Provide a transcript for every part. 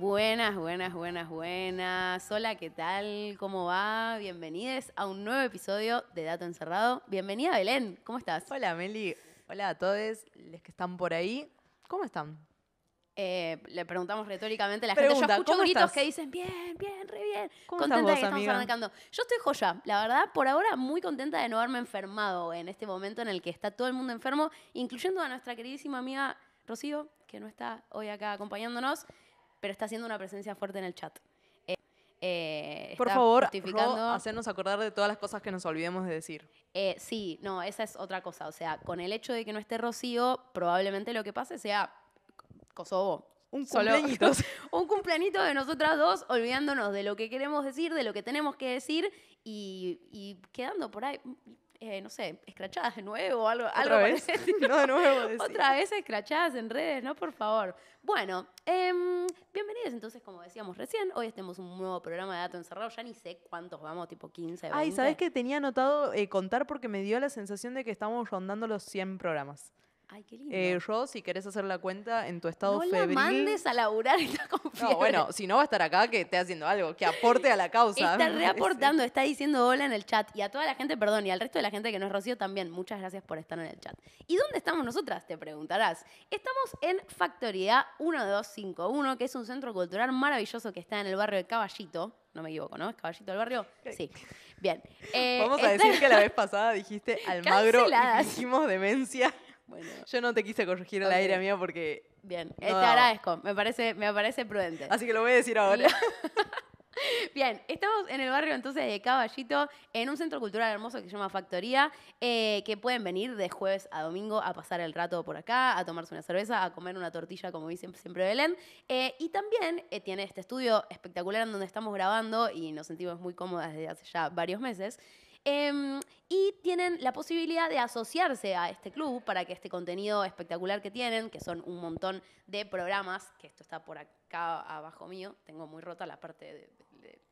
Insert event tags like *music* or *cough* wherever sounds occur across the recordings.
Buenas, buenas, buenas, buenas. Hola, ¿qué tal? ¿Cómo va? Bienvenidos a un nuevo episodio de Dato Encerrado. Bienvenida, Belén. ¿Cómo estás? Hola, Meli. Hola a todos los que están por ahí. ¿Cómo están? Eh, le preguntamos retóricamente a la Pregunta, gente. Yo escucho ¿cómo gritos estás? que dicen, bien, bien, re bien. ¿Cómo contenta vos, que estamos arrancando. Yo estoy joya. La verdad, por ahora, muy contenta de no haberme enfermado en este momento en el que está todo el mundo enfermo, incluyendo a nuestra queridísima amiga Rocío, que no está hoy acá acompañándonos, pero está haciendo una presencia fuerte en el chat. Eh, eh, Por está favor, justificando- Ro, hacernos acordar de todas las cosas que nos olvidemos de decir. Eh, sí, no, esa es otra cosa. O sea, con el hecho de que no esté Rocío, probablemente lo que pase sea Kosovo. Un cumpleañitos. *laughs* un cumpleañito de nosotras dos, olvidándonos de lo que queremos decir, de lo que tenemos que decir y, y quedando por ahí, eh, no sé, escrachadas de nuevo, algo, algo ¿Otra por vez? *laughs* no, de nuevo. *laughs* Otra vez escrachadas en redes, ¿no? Por favor. Bueno, em, bienvenidos entonces, como decíamos recién. Hoy tenemos un nuevo programa de Dato Encerrado. Ya ni sé cuántos vamos, tipo 15, 20. Ay, ¿sabes qué tenía anotado eh, contar? Porque me dio la sensación de que estamos rondando los 100 programas. Ay, qué lindo. Eh, Ro, si querés hacer la cuenta en tu estado no febril... la mandes a laburar, está *laughs* con No, fiebre. bueno, si no va a estar acá, que esté haciendo algo, que aporte a la causa. Está *laughs* reaportando, está diciendo hola en el chat. Y a toda la gente, perdón, y al resto de la gente que no es Rocío también, muchas gracias por estar en el chat. ¿Y dónde estamos nosotras? Te preguntarás. Estamos en Factoría 1251, que es un centro cultural maravilloso que está en el barrio de Caballito. No me equivoco, ¿no? ¿Es Caballito del barrio? Sí. Bien. Eh, Vamos a está- decir que la *laughs* vez pasada dijiste Almagro y dijimos demencia. Bueno, Yo no te quise corregir al Ok. aire, amiga, porque... bien. No Eh, te daba. agradezco. Me parece, me parece prudente. Así que lo voy a decir ahora. *laughs* Bien, estamos en el barrio entonces de Caballito, en un centro cultural hermoso que se llama Factoría, eh, que pueden venir de jueves a domingo a pasar el rato por acá, a tomarse una cerveza, a comer una tortilla, como dice siempre Belén. Eh, y también eh, tiene este estudio espectacular en donde estamos grabando y nos sentimos muy cómodas desde hace ya varios meses. Em, y tienen la posibilidad de asociarse a este club para que este contenido espectacular que tienen, que son un montón de programas, que esto está por acá abajo mío, tengo muy rota la parte de, de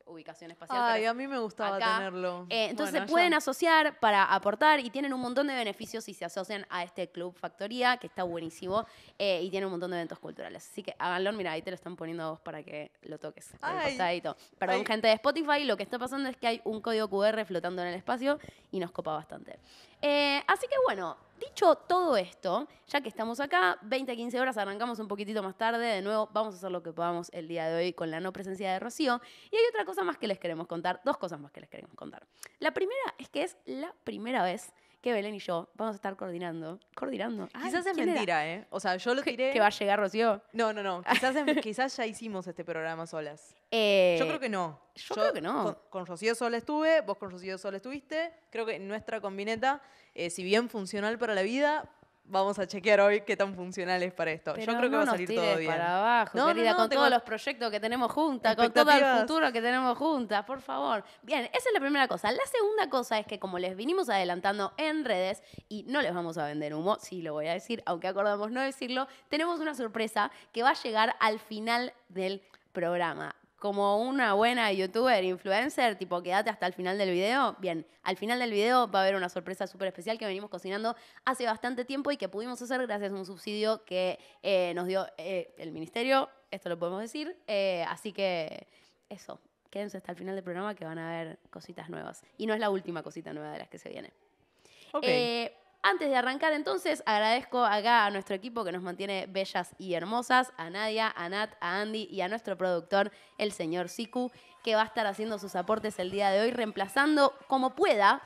ubicación espacial. Ay, a mí me gustaba acá. tenerlo. eh, entonces Bueno, se pueden ya. asociar para aportar y tienen un montón de beneficios si se asocian a este Club Factoría, que está buenísimo eh, y tiene un montón de eventos culturales. Así que háganlo, mira, ahí te lo están poniendo a vos para que lo toques. Ay. Perdón, Ay. gente de Spotify, lo que está pasando es que hay un código QR flotando en el espacio y nos copa bastante. Eh, así que bueno, dicho todo esto, ya que estamos acá, 20 a 15 horas, arrancamos un poquitito más tarde. De nuevo, vamos a hacer lo que podamos el día de hoy con la no presencia de Rocío. Y hay otra cosa más que les queremos contar, dos cosas más que les queremos contar. La primera es que es la primera vez que Belén y yo vamos a estar coordinando. Coordinando. Ay, Quizás es mentira, ¿eh? O sea, yo lo ¿Que, tiré... que va a llegar Rocío? No, no, no. *laughs* Quizás ya hicimos este programa solas. Eh, Yo creo que no. yo creo que no. Con, con Rocío sola estuve, vos con Rocío sola estuviste. Creo que nuestra combineta, eh, si bien funcional para la vida, vamos a chequear hoy qué tan funcional es para esto. Pero Yo creo que va a nos salir tires todo bien. para abajo, No, querida, no, con tengo- todos los proyectos que tenemos juntas, con todo el futuro que tenemos juntas, por favor. Bien, esa es la primera cosa. La segunda cosa es que como les vinimos adelantando en redes, y no les vamos a vender humo, sí lo voy a decir, aunque acordamos no decirlo, tenemos una sorpresa que va a llegar al final del programa. Como una buena youtuber, influencer, tipo, quédate hasta el final del video. Bien, al final del video va a haber una sorpresa súper especial que venimos cocinando hace bastante tiempo y que pudimos hacer gracias a un subsidio que eh, nos dio eh, el ministerio, esto lo podemos decir. Eh, así que eso, quédense hasta el final del programa que van a ver cositas nuevas. Y no es la última cosita nueva de las que se viene. Ok. Antes de arrancar, entonces, agradezco acá a nuestro equipo que nos mantiene bellas y hermosas, a Nadia, a Nat, a Andy y a nuestro productor, el señor Siku, que va a estar haciendo sus aportes el día de hoy, reemplazando como pueda,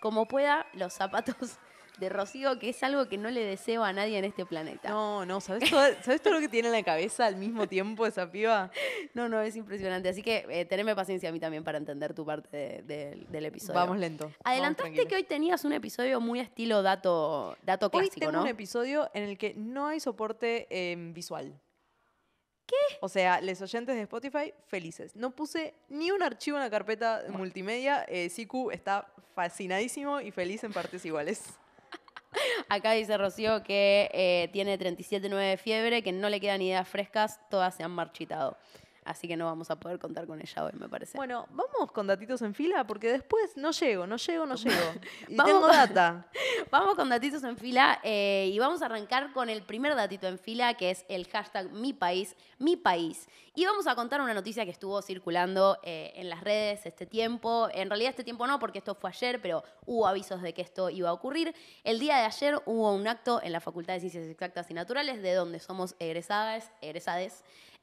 como pueda, los zapatos de Rocío, que es algo que no le deseo a nadie en este planeta. No, no, ¿sabes todo, ¿sabes todo lo que tiene en la cabeza al mismo tiempo esa piba? *laughs* No, no, es impresionante. Así que eh, teneme paciencia a mí también para entender tu parte de- de- del episodio. Vamos lento. vamos Adelantaste que hoy tenías un episodio muy estilo dato, dato Hoy clásico, tengo ¿no? un episodio en el que no hay soporte eh, visual. ¿Qué? O sea, los oyentes de Spotify, felices. No puse ni un archivo en la carpeta multimedia. Eh, Siku está fascinadísimo y feliz en partes iguales. Acá dice Rocío que eh, tiene 37,9 de fiebre, que no le quedan ideas frescas, todas se han marchitado. Así que no vamos a poder contar con ella hoy, me parece. Bueno, vamos con datitos en fila porque después no llego, no llego, no llego. *laughs* Y Vamos tengo con- data. *laughs* Vamos con datitos en fila eh, y vamos a arrancar con el primer datito en fila, que es el hashtag mi país, mi país. Y vamos a contar una noticia que estuvo circulando eh, en las redes este tiempo. En realidad este tiempo no, porque esto fue ayer, pero hubo avisos de que esto iba a ocurrir. El día de ayer hubo un acto en la Facultad de Ciencias Exactas y Naturales, de donde somos egresadas, egresades,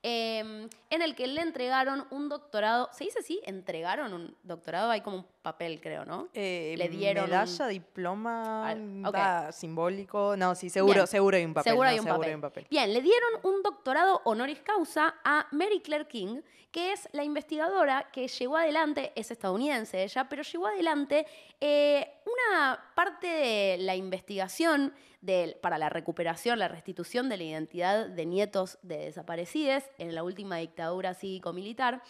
eh, en el que le entregaron un doctorado. ¿Se dice así? ¿Entregaron un doctorado? Hay como un papel, creo, ¿no? Eh, Le dieron medalla, diploma, Al- ok. da, simbólico. No, sí, seguro, Bien. seguro hay un papel. Seguro no, hay un seguro papel. hay un papel. Bien, le dieron un doctorado honoris causa a Mary Claire King, que es la investigadora que llevó adelante, es estadounidense ella, pero llevó adelante eh, una parte de la investigación para la recuperación, la restitución de la identidad de nietos de desaparecidos en la última dictadura cívico-militar.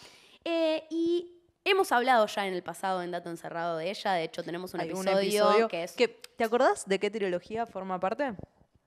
Eh, y hemos hablado ya en el pasado en Dato Encerrado de ella, de hecho tenemos un Hay episodio, que es ¿Te acordás de qué trilogía forma parte?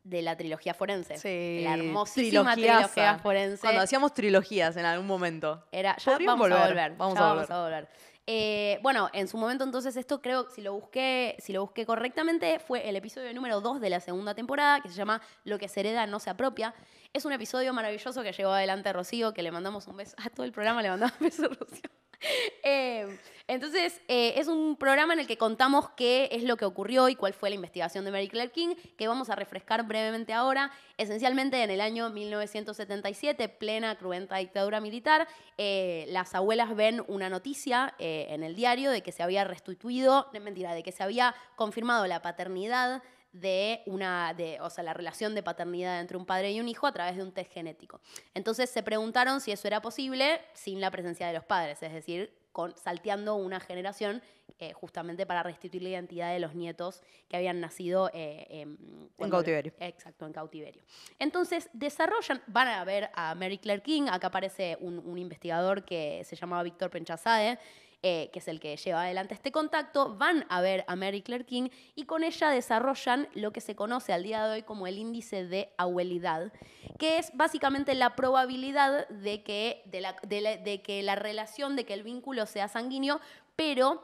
De la trilogía forense. Sí, La hermosísima trilogiaza. trilogía forense. Cuando hacíamos trilogías en algún momento. Era, ya vamos a volver, volver. vamos ya a vamos a volver. Eh, bueno, en su momento entonces esto creo, si lo busqué, si lo busqué correctamente, fue el episodio número 2 de la segunda temporada, que se llama Lo que se hereda no se apropia. Es un episodio maravilloso que llevó adelante Rocío, que le mandamos un beso. A todo el programa le mandamos un beso a Rocío. *laughs* Eh, entonces, eh, es un programa en el que contamos qué es lo que ocurrió y cuál fue la investigación de Mary Claire King, que vamos a refrescar brevemente ahora. Esencialmente, en el año 1977, plena cruenta dictadura militar, eh, las abuelas ven una noticia eh, en el diario de que se había restituido, mentira, de que se había confirmado la paternidad de una, de, o sea, la relación de paternidad entre un padre y un hijo a través de un test genético. Entonces se preguntaron si eso era posible sin la presencia de los padres, es decir, con, salteando una generación eh, justamente para restituir la identidad de los nietos que habían nacido eh, em, cuando- cautiverio. Exacto, en cautiverio. Entonces desarrollan, van a ver a Mary Claire King, acá aparece un, un investigador que se llamaba Víctor Penchazade, eh, que es el que lleva adelante este contacto, van a ver a Mary Claire King y con ella desarrollan lo que se conoce al día de hoy como el índice de abuelidad, que es básicamente la probabilidad de que, de la, de de que la relación, de que el vínculo sea sanguíneo, pero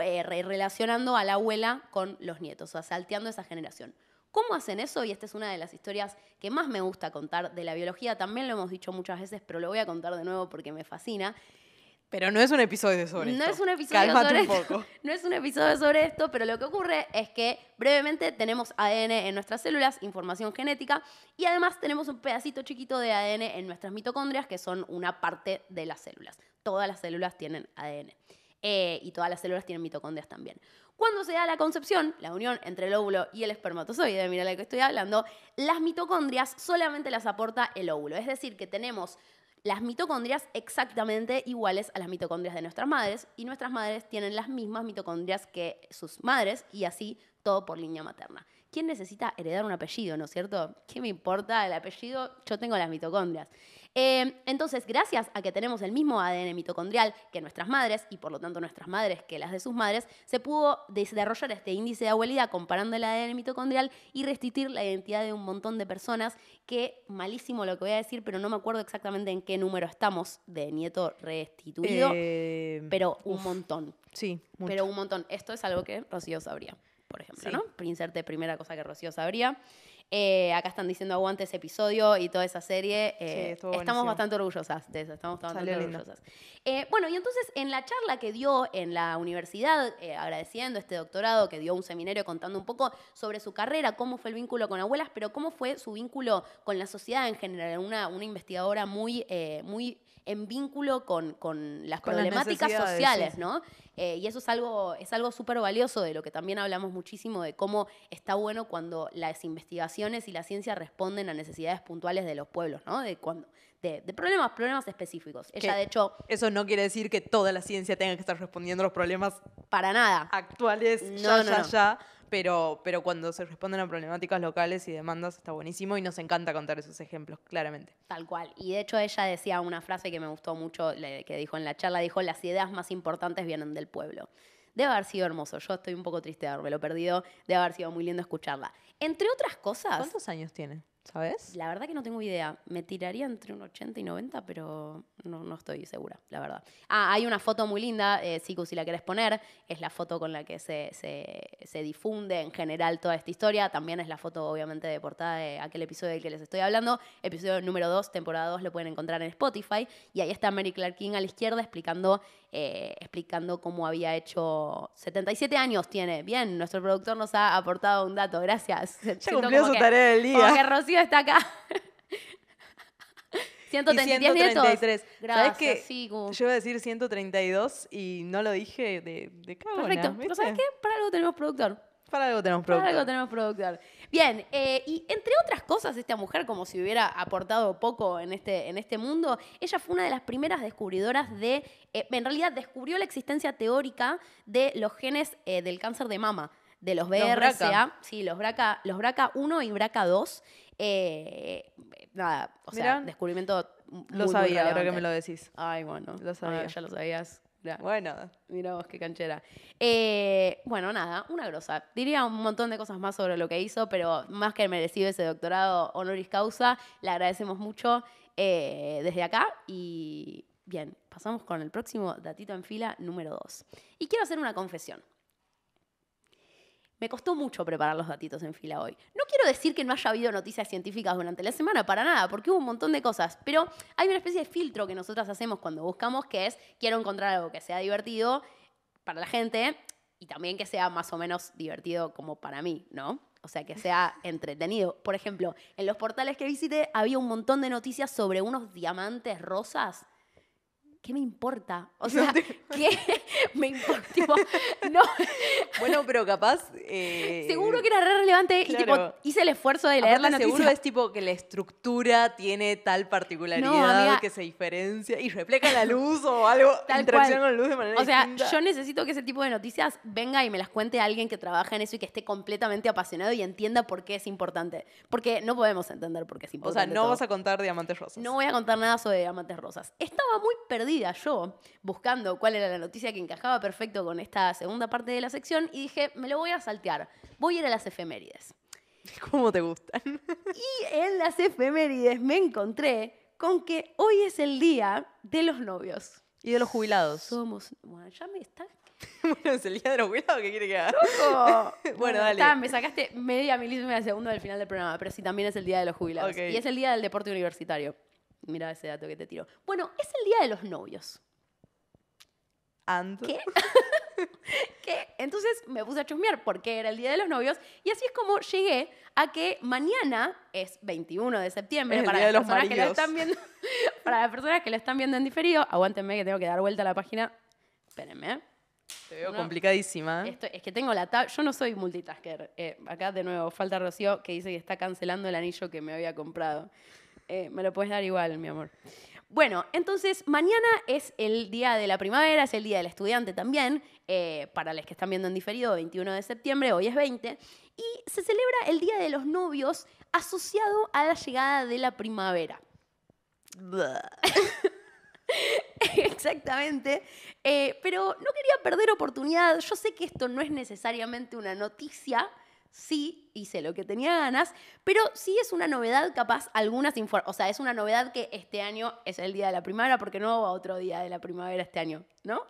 eh, re- relacionando a la abuela con los nietos, o sea, salteando esa generación. ¿Cómo hacen eso? Y esta es una de las historias que más me gusta contar de la biología. También lo hemos dicho muchas veces, pero lo voy a contar de nuevo porque me fascina. Pero no es un episodio sobre No esto. es un episodio sobre un poco. *laughs* No es un episodio sobre esto, pero lo que ocurre es que brevemente tenemos ADN en nuestras células, información genética, y además tenemos un pedacito chiquito de ADN en nuestras mitocondrias, que son una parte de las células. Todas las células tienen ADN. eh, y todas las células tienen mitocondrias también. Cuando se da la concepción, la unión entre el óvulo y el espermatozoide, mira la que estoy hablando, las mitocondrias solamente las aporta el óvulo. Es decir, que tenemos las mitocondrias exactamente iguales a las mitocondrias de nuestras madres y nuestras madres tienen las mismas mitocondrias que sus madres y así todo por línea materna. ¿Quién necesita heredar un apellido, no es cierto? ¿Qué me importa el apellido? Yo tengo las mitocondrias. Eh, entonces, gracias a que tenemos el mismo ADN mitocondrial que nuestras madres y por lo tanto nuestras madres que las de sus madres, se pudo desarrollar este índice de abuelidad comparando el ADN mitocondrial y restituir la identidad de un montón de personas que, malísimo lo que voy a decir, pero no me acuerdo exactamente en qué número estamos de nieto restituido, Eh, pero un montón. sí, mucho. Pero un montón. Esto es algo que Rocío sabría, por ejemplo, Sí. ¿no? Inserte primera cosa que Rocío sabría. Eh, acá están diciendo aguante ese episodio y toda esa serie. Eh, estuvo estamos bastante orgullosas de eso, estamos bastante Salió orgullosas. Eh, bueno, y entonces en la charla que dio en la universidad, eh, agradeciendo este doctorado, que dio un seminario contando un poco sobre su carrera, cómo fue el vínculo con abuelas, pero cómo fue su vínculo con la sociedad en general, una, una investigadora muy, eh, muy en vínculo con, con las Con problemáticas sociales, sí. ¿no? Eh, y eso es algo, es algo súper valioso de lo que también hablamos muchísimo, de cómo está bueno cuando las investigaciones y la ciencia responden a necesidades puntuales de los pueblos, ¿no? De, cuando, de, de problemas, problemas específicos. Ella, Que- de hecho, Eso no quiere decir que toda la ciencia tenga que estar respondiendo a los problemas para nada. actuales, No, ya, no, ya, no. ya. Pero, pero cuando se responden a problemáticas locales y demandas está buenísimo y nos encanta contar esos ejemplos, claramente. Tal cual. Y de hecho ella decía una frase que me gustó mucho, que dijo en la charla, dijo, las ideas más importantes vienen del pueblo. Debe haber sido hermoso. Yo estoy un poco triste de haberme lo perdido. Debe haber sido muy lindo escucharla. Entre otras cosas, ¿Cuántos años tiene? ¿Sabes? La verdad que no tengo idea. Me tiraría entre un 80 y 90, pero no, estoy segura, la verdad. Ah, hay una foto muy linda, eh, Siku, si la querés poner. Es la foto con la que se, se- se difunde en general toda esta historia. También es la foto, obviamente, de portada de aquel episodio del que les estoy hablando. Episodio número 2, temporada 2, lo pueden encontrar en Spotify. Y ahí está Mary Clark King a la izquierda explicando, eh, explicando cómo había hecho... 77 años tiene. Bien, nuestro productor nos ha aportado un dato. Gracias. *laughs* Ya Siento cumplió su que- tarea del como que día. Rocío está acá. *laughs* Y 133 nietos. 133. ¿Sabes qué? Yo iba a decir 132 y no lo dije de, de cagona, Perfecto. Pero ¿sabes qué? Para algo tenemos productor. Para algo tenemos Para productor. algo tenemos productor. Bien, eh, y entre otras cosas, esta mujer, como si hubiera aportado poco en este, en este mundo, ella fue una de las primeras descubridoras de, eh, en realidad descubrió la existencia teórica de los genes eh, del cáncer de mama, de los BRCA. BRCA, sí, los BRCA, los BRCA1 y BRCA2. eh, nada, o sea, descubrimiento muy, Lo muy sabía, ahora que me lo decís. Ay, bueno. Lo sabía. Ya lo sabías. Bueno, Mira vos qué canchera. Eh, bueno, nada, una grosa. Diría un montón de cosas más sobre lo que hizo, pero más que merecido ese doctorado honoris causa, le agradecemos mucho eh, desde acá. Y bien, pasamos con el próximo datito en fila número 2. Y quiero hacer una confesión. Me costó mucho preparar los datitos en fila hoy. No quiero decir que no haya habido noticias científicas durante la semana, para nada, porque hubo un montón de cosas, pero hay una especie de filtro que nosotras hacemos cuando buscamos, que es quiero encontrar algo que sea divertido para la gente y también que sea más o menos divertido como para mí, ¿no? O sea, que sea *laughs* entretenido. Por ejemplo, en los portales que visité había un montón de noticias sobre unos diamantes rosas. ¿Qué me importa? O *laughs* sea, ¿qué *laughs* me importa? Tipo, no, *laughs* bueno, pero capaz. eh, Seguro que era re relevante y tipo, hice el esfuerzo de leer la noticia. Seguro es tipo que la estructura tiene tal particularidad No, amiga. que se diferencia y refleja la luz o algo. Tal interacción cual. con luz de manera O sea, distinta. yo necesito que ese tipo de noticias venga y me las cuente alguien que trabaja en eso y que esté completamente apasionado y entienda por qué es importante. Porque no podemos entender por qué es O sea, importante. no todo. vas a contar diamantes rosas. No voy a contar nada sobre diamantes rosas. Estaba muy perdida yo buscando cuál era la noticia que encajaba perfecto con esta segunda parte de la sección y dije, me lo voy a saltear. Voy a ir a las efemérides. *laughs* ¿Cómo te gustan? *laughs* Y en las efemérides me encontré con que hoy es el día de los novios. Y de los jubilados. Somos. Bueno, ya me está. *laughs* bueno, es el día de los jubilados, ¿qué quiere que haga? Bueno, Bueno, dale. está, me sacaste media milísima de segundo del final del programa, pero sí también es el día de los jubilados. Ok. Y es el día del deporte universitario. Mira ese dato que te tiro. Bueno, es el día de los novios. And. ¿Qué? *laughs* ¿Qué? Entonces me puse a chusmear por qué era el Día de los Novios y así es como llegué a que mañana es 21 de septiembre para Día de las los personas que lo maridos. están viendo, *laughs* para las personas que lo están viendo en diferido, aguántenme que tengo que dar vuelta a la página. Espérenme. ¿eh? Te veo No. complicadísima. Esto, es que tengo la tab yo no soy multitasker. Eh, acá de nuevo falta Rocío que dice que está cancelando el anillo que me había comprado. Eh, me lo puedes dar igual, mi amor. Bueno, entonces mañana es el día de la primavera, es el día del estudiante también, eh, para los que están viendo en diferido, 21 de septiembre, hoy es 20, y se celebra el Día de los Novios asociado a la llegada de la primavera. *laughs* Exactamente. Eh, pero no quería perder oportunidad. Yo sé que esto no es necesariamente una noticia. Sí, hice lo que tenía ganas, pero sí es una novedad, capaz algunas O sea, es una novedad que este año es el día de la primavera, porque no hubo otro día de la primavera este año, ¿no?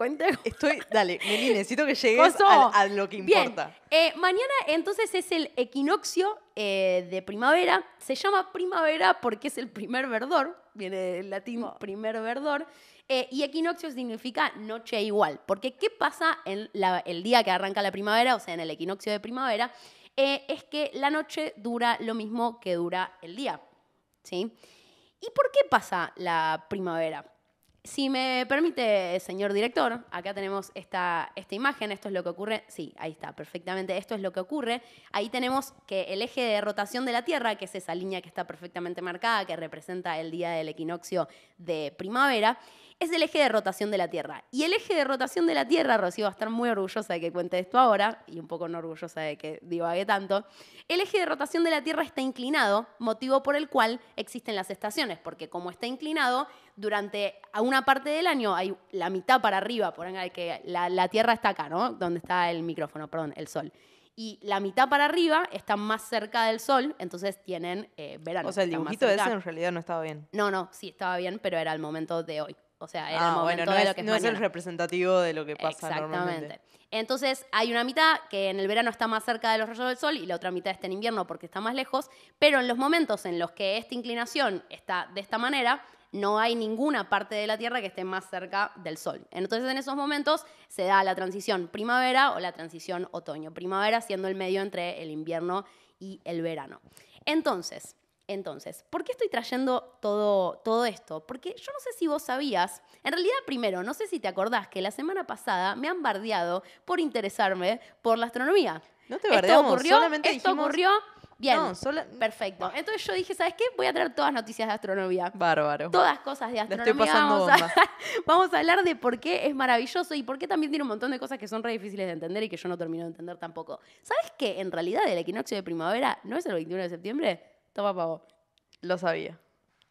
Cuenta. Estoy, *laughs* dale, Meli, necesito que llegues a, lo que Bien, importa. eh, mañana entonces es el equinoccio eh, de primavera. Se llama primavera porque es el primer verdor, viene del latín Oh. primer verdor. eh, y equinoccio significa noche igual. Porque ¿qué pasa en la- el día que arranca la primavera, o sea, en el equinoccio de primavera? Es que la noche dura lo mismo que dura el día. ¿Sí? ¿Y por qué pasa la primavera? Si me permite, señor director, acá tenemos esta, esta imagen, esto es lo que ocurre, sí, ahí está, perfectamente, esto es lo que ocurre. Ahí tenemos que el eje de rotación de la Tierra, que es esa línea que está perfectamente marcada, que representa el día del equinoccio de primavera, es el eje de rotación de la Tierra. Y el eje de rotación de la Tierra, Rocío va a estar muy orgullosa de que cuente esto ahora, y un poco no orgullosa de que divague tanto, el eje de rotación de la Tierra está inclinado, motivo por el cual existen las estaciones, porque como está inclinado, durante una parte del año hay la mitad para arriba, por ejemplo, que la, la Tierra está acá, ¿no? Donde está el micrófono, perdón, el sol. Y la mitad para arriba está más cerca del sol, entonces tienen eh, verano. O sea, el están dibujito ese en realidad no estaba bien. No, no, sí, estaba bien, pero era el momento de hoy. O sea, era el Ah, momento bueno, no, de es, lo que es no es el representativo de lo que pasa Exactamente. normalmente. Entonces, hay una mitad que en el verano está más cerca de los rayos del sol y la otra mitad está en invierno porque está más lejos, pero en los momentos en los que esta inclinación está de esta manera, no hay ninguna parte de la Tierra que esté más cerca del sol. Entonces, en esos momentos se da la transición primavera o la transición otoño. Primavera siendo el medio entre el invierno y el verano. Entonces, entonces, ¿por qué estoy trayendo todo, todo esto? Porque yo no sé si vos sabías, en realidad primero, no sé si te acordás que la semana pasada me han bardeado por interesarme por la astronomía. No te esto bardeamos, ocurrió, solamente esto dijimos- ocurrió, bien, No, sola- perfecto. Entonces yo dije, ¿sabes qué? Voy a traer todas noticias de astronomía. Bárbaro. Todas cosas de estoy astronomía. pasando Vamos a, *laughs* vamos a hablar de por qué es maravilloso y por qué también tiene un montón de cosas que son re difíciles de entender y que yo no termino de entender tampoco. ¿Sabes que en realidad el equinoccio de primavera no es el 21 de septiembre? Toma pavo. Lo sabía.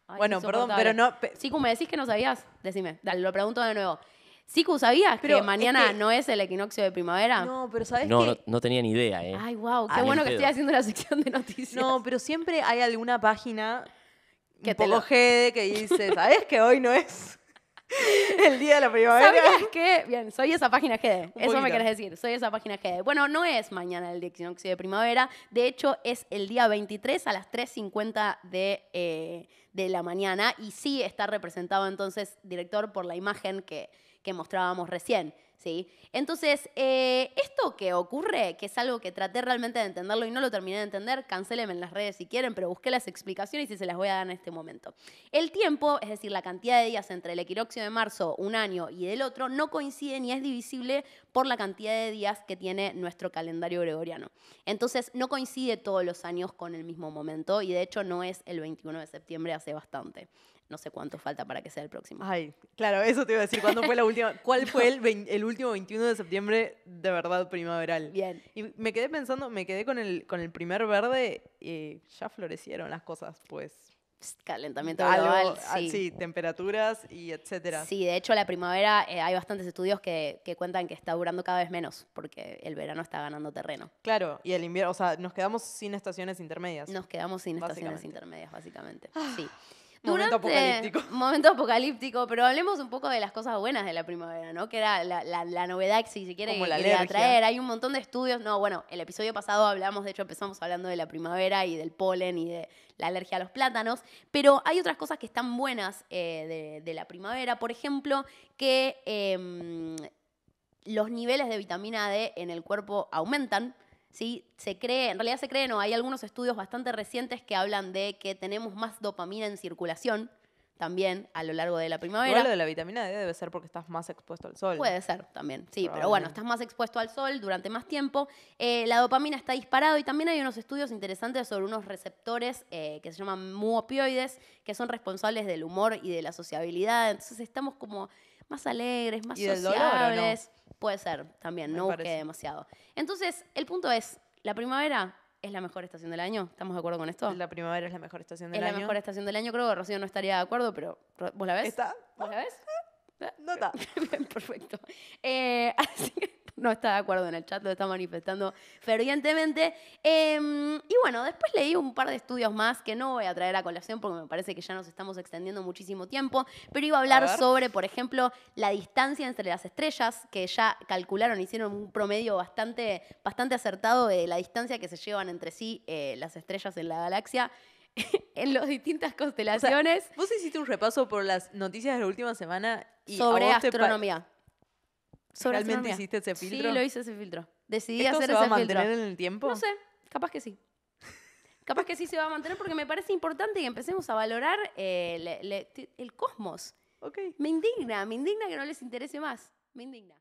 Ay, bueno, perdón, pero no. pe- Siku, ¿me decís que no sabías? Decime, dale, lo pregunto de nuevo. Siku, ¿sabías Pero que es mañana que- no es el equinoccio de primavera? No, pero ¿sabes No, qué? no, no tenía ni idea, ¿eh? Ay, wow, qué Ah, bueno que pedo. estoy haciendo la sección de noticias. No, pero siempre hay alguna página Que un te poco lo- jede que dice, *laughs* ¿sabes que hoy no es *laughs* el día de la primavera? ¿Sabías que? Bien, soy esa página GD. Eso me querés decir. Soy esa página GD. Bueno, no es mañana el equinoccio de primavera. De hecho, es el día 23 a las 3.50 de, eh, de la mañana. Y sí está representado entonces, director, por la imagen que, que mostrábamos recién. ¿Sí? Entonces, eh, esto que ocurre, que es algo que traté realmente de entenderlo y no lo terminé de entender, cancélenme en las redes si quieren, pero busqué las explicaciones y se las voy a dar en este momento. El tiempo, es decir, la cantidad de días entre el equinoccio de marzo, un año, y del otro, no coincide ni es divisible por la cantidad de días que tiene nuestro calendario gregoriano. Entonces, no coincide todos los años con el mismo momento y de hecho no es el 21 de septiembre hace bastante. No sé cuánto falta para que sea el próximo. Ay, claro, eso te iba a decir. ¿Cuándo fue la última? *laughs* ¿Cuál fue el, último 21 de septiembre de verdad primaveral? Bien. Y me quedé pensando, me quedé con el, con el primer verde y ya florecieron las cosas, pues. Calentamiento global, ah, sí. sí, temperaturas y etcétera. Sí, de hecho la primavera eh, hay bastantes estudios que, que cuentan que está durando cada vez menos porque el verano está ganando terreno. Claro, y el invierno, o sea, nos quedamos sin estaciones intermedias. Nos quedamos sin estaciones intermedias, básicamente. Sí. Momento apocalíptico. *laughs* Momento apocalíptico, pero hablemos un poco de las cosas buenas de la primavera, ¿no? Que era la, la- la novedad, si se quiere, Como que la quería alergia. traer. Hay un montón de estudios. No, bueno, el episodio pasado hablamos, de hecho empezamos hablando de la primavera y del polen y de la alergia a los plátanos, pero hay otras cosas que están buenas eh, de, de la primavera. Por ejemplo, que em, los niveles de vitamina D en el cuerpo aumentan. ¿Sí? Se cree, en realidad se cree, no, hay algunos estudios bastante recientes que hablan de que tenemos más dopamina en circulación también a lo largo de la primavera. Igual lo de la vitamina D debe ser porque estás más expuesto al sol. Puede ser también, sí, pero bueno, estás más expuesto al sol durante más tiempo. Eh, la dopamina está disparado y también hay unos estudios interesantes sobre unos receptores eh, que se llaman muopioides, que son responsables del humor y de la sociabilidad. Entonces estamos como más alegres, más ¿Y del dolor, o no? Puede ser también, Me no busqué demasiado. Entonces, el punto es, la primavera es la mejor estación del año. ¿Estamos de acuerdo con esto? La primavera es la mejor estación es del la año. mejor estación del año. Creo que Rocío no estaría de acuerdo, pero ¿vos la ves? ¿Está? ¿Vos la ves? No está. *laughs* Bien, perfecto. Eh, *laughs* así que no está de acuerdo en el chat, lo está manifestando fervientemente. Em, y bueno, después leí un par de estudios más que no voy a traer a colación porque me parece que ya nos estamos extendiendo muchísimo tiempo, pero iba a hablar sobre, por ejemplo, la distancia entre las estrellas, que ya calcularon, hicieron un promedio bastante, bastante acertado de la distancia que se llevan entre sí eh, las estrellas en la galaxia. *laughs* en las distintas constelaciones Vos hiciste un repaso por las noticias de la última semana y sobre astronomía. Sobre ¿Realmente astronomía. hiciste ese filtro? Sí, lo hice ese filtro. Decidí ¿Esto hacer se va a filtro. mantener en el tiempo? No sé, capaz que sí. Capaz que sí se va a mantener porque me parece importante que empecemos a valorar eh, le- le- ti- el cosmos. Ok. Me indigna, me indigna que no les interese más. Me indigna.